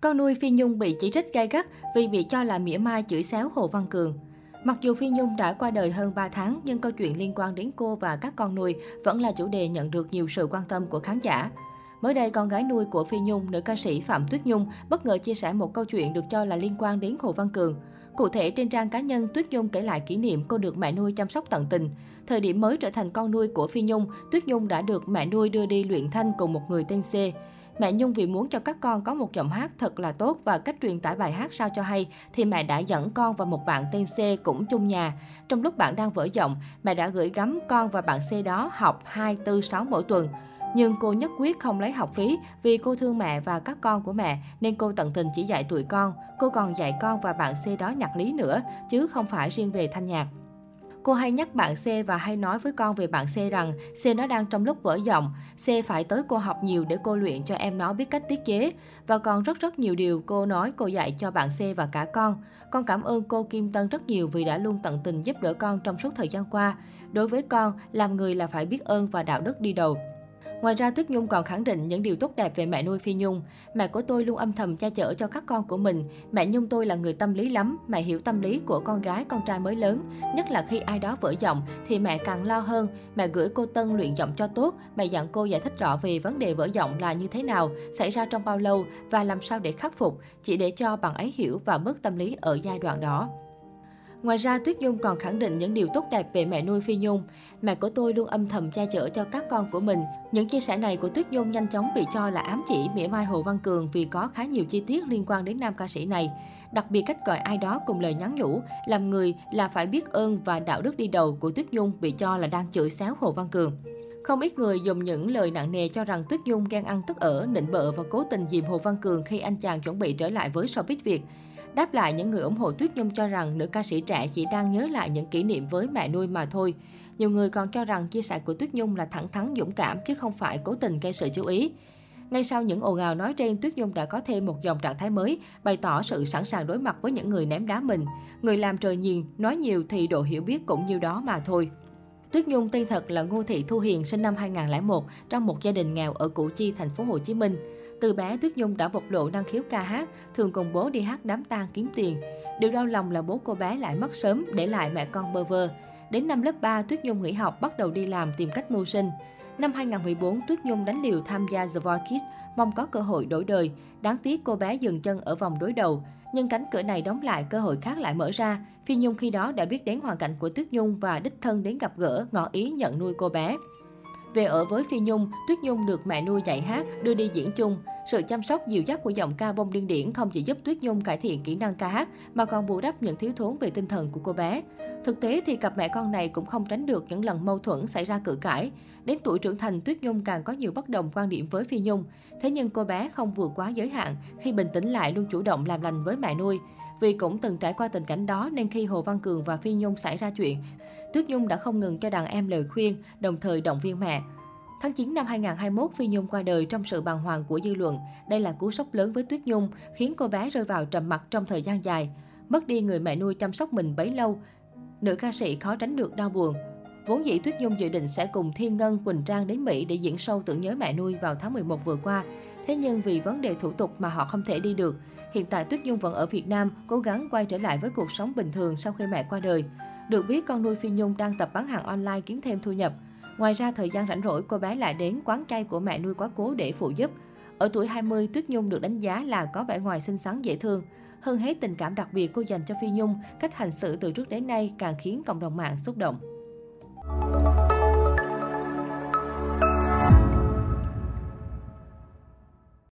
Con nuôi Phi Nhung bị chỉ trích gay gắt vì bị cho là mỉa mai chửi xéo Hồ Văn Cường. Mặc dù Phi Nhung đã qua đời hơn 3 tháng, nhưng câu chuyện liên quan đến cô và các con nuôi vẫn là chủ đề nhận được nhiều sự quan tâm của khán giả. Mới đây, con gái nuôi của Phi Nhung, nữ ca sĩ Phạm Tuyết Nhung, bất ngờ chia sẻ một câu chuyện được cho là liên quan đến Hồ Văn Cường. Cụ thể, trên trang cá nhân, Tuyết Nhung kể lại kỷ niệm cô được mẹ nuôi chăm sóc tận tình. Thời điểm mới trở thành con nuôi của Phi Nhung, Tuyết Nhung đã được mẹ nuôi đưa đi luyện thanh cùng một người tên C. Mẹ Nhung vì muốn cho các con có một giọng hát thật là tốt và cách truyền tải bài hát sao cho hay, thì mẹ đã dẫn con và một bạn tên C cũng chung nhà. Trong lúc bạn đang vỡ giọng, mẹ đã gửi gắm con và bạn C đó học 2, 4, 6 mỗi tuần. Nhưng cô nhất quyết không lấy học phí vì cô thương mẹ và các con của mẹ nên cô tận tình chỉ dạy tụi con. Cô còn dạy con và bạn C đó nhạc lý nữa, chứ không phải riêng về thanh nhạc. Cô hay nhắc bạn C và hay nói với con về bạn C rằng C nó đang trong lúc vỡ giọng, C phải tới cô học nhiều để cô luyện cho em nó biết cách tiết chế. Và còn rất rất nhiều điều cô nói cô dạy cho bạn C và cả con. Con cảm ơn cô Kim Tân rất nhiều vì đã luôn tận tình giúp đỡ con trong suốt thời gian qua. Đối với con, làm người là phải biết ơn và đạo đức đi đầu. Ngoài ra, Tuyết Nhung còn khẳng định những điều tốt đẹp về mẹ nuôi Phi Nhung. Mẹ của tôi luôn âm thầm che chở cho các con của mình. Mẹ Nhung tôi là người tâm lý lắm, mẹ hiểu tâm lý của con gái, con trai mới lớn. Nhất là khi ai đó vỡ giọng thì mẹ càng lo hơn. Mẹ gửi cô Tân luyện giọng cho tốt. Mẹ dặn cô giải thích rõ về vấn đề vỡ giọng là như thế nào, xảy ra trong bao lâu và làm sao để khắc phục, chỉ để cho bạn ấy hiểu và bớt tâm lý ở giai đoạn đó. Ngoài ra, Tuyết dung còn khẳng định những điều tốt đẹp về mẹ nuôi Phi Nhung. Mẹ của tôi luôn âm thầm che chở cho các con của mình. Những chia sẻ này của Tuyết dung nhanh chóng bị cho là ám chỉ mỉa mai Hồ Văn Cường vì có khá nhiều chi tiết liên quan đến nam ca sĩ này. Đặc biệt cách gọi ai đó cùng lời nhắn nhủ, làm người là phải biết ơn và đạo đức đi đầu của Tuyết dung bị cho là đang chửi xéo Hồ Văn Cường. Không ít người dùng những lời nặng nề cho rằng Tuyết dung ghen ăn tức ở, nịnh bợ và cố tình dìm Hồ Văn Cường khi anh chàng chuẩn bị trở lại với showbiz Việt. Đáp lại những người ủng hộ Tuyết Nhung cho rằng nữ ca sĩ trẻ chỉ đang nhớ lại những kỷ niệm với mẹ nuôi mà thôi. Nhiều người còn cho rằng chia sẻ của Tuyết Nhung là thẳng thắn dũng cảm chứ không phải cố tình gây sự chú ý. Ngay sau những ồn ào nói trên, Tuyết Nhung đã có thêm một dòng trạng thái mới, bày tỏ sự sẵn sàng đối mặt với những người ném đá mình. Người làm trời nhìn, nói nhiều thì độ hiểu biết cũng như đó mà thôi. Tuyết Nhung tên thật là Ngô Thị Thu Hiền sinh năm 2001 trong một gia đình nghèo ở Củ Chi, thành phố Hồ Chí Minh. Từ bé, Tuyết Nhung đã bộc lộ năng khiếu ca hát, thường cùng bố đi hát đám tang kiếm tiền. Điều đau lòng là bố cô bé lại mất sớm, để lại mẹ con bơ vơ. Đến năm lớp 3, Tuyết Nhung nghỉ học bắt đầu đi làm tìm cách mưu sinh. Năm 2014, Tuyết Nhung đánh liều tham gia The Voice Kids, mong có cơ hội đổi đời. Đáng tiếc cô bé dừng chân ở vòng đối đầu. Nhưng cánh cửa này đóng lại, cơ hội khác lại mở ra. Phi Nhung khi đó đã biết đến hoàn cảnh của Tuyết Nhung và đích thân đến gặp gỡ, ngỏ ý nhận nuôi cô bé. Về ở với Phi Nhung, Tuyết Nhung được mẹ nuôi dạy hát, đưa đi diễn chung. Sự chăm sóc dịu dắt của giọng ca bông điên điển không chỉ giúp Tuyết Nhung cải thiện kỹ năng ca hát mà còn bù đắp những thiếu thốn về tinh thần của cô bé. Thực tế thì cặp mẹ con này cũng không tránh được những lần mâu thuẫn xảy ra cự cãi. Đến tuổi trưởng thành, Tuyết Nhung càng có nhiều bất đồng quan điểm với Phi Nhung. Thế nhưng cô bé không vượt quá giới hạn, khi bình tĩnh lại luôn chủ động làm lành với mẹ nuôi. Vì cũng từng trải qua tình cảnh đó nên khi Hồ Văn Cường và Phi Nhung xảy ra chuyện, Tuyết Nhung đã không ngừng cho đàn em lời khuyên, đồng thời động viên mẹ. Tháng 9 năm 2021, Phi Nhung qua đời trong sự bàng hoàng của dư luận. Đây là cú sốc lớn với Tuyết Nhung, khiến cô bé rơi vào trầm mặc trong thời gian dài. Mất đi người mẹ nuôi chăm sóc mình bấy lâu, nữ ca sĩ khó tránh được đau buồn. Vốn dĩ Tuyết Nhung dự định sẽ cùng Thiên Ngân, Quỳnh Trang đến Mỹ để diễn sâu tưởng nhớ mẹ nuôi vào tháng 11 vừa qua. Thế nhưng vì vấn đề thủ tục mà họ không thể đi được. Hiện tại Tuyết Nhung vẫn ở Việt Nam, cố gắng quay trở lại với cuộc sống bình thường sau khi mẹ qua đời. Được biết, con nuôi Phi Nhung đang tập bán hàng online kiếm thêm thu nhập. Ngoài ra, thời gian rảnh rỗi, cô bé lại đến quán chay của mẹ nuôi quá cố để phụ giúp. Ở tuổi 20, Tuyết Nhung được đánh giá là có vẻ ngoài xinh xắn dễ thương. Hơn hết, tình cảm đặc biệt cô dành cho Phi Nhung, cách hành xử từ trước đến nay càng khiến cộng đồng mạng xúc động.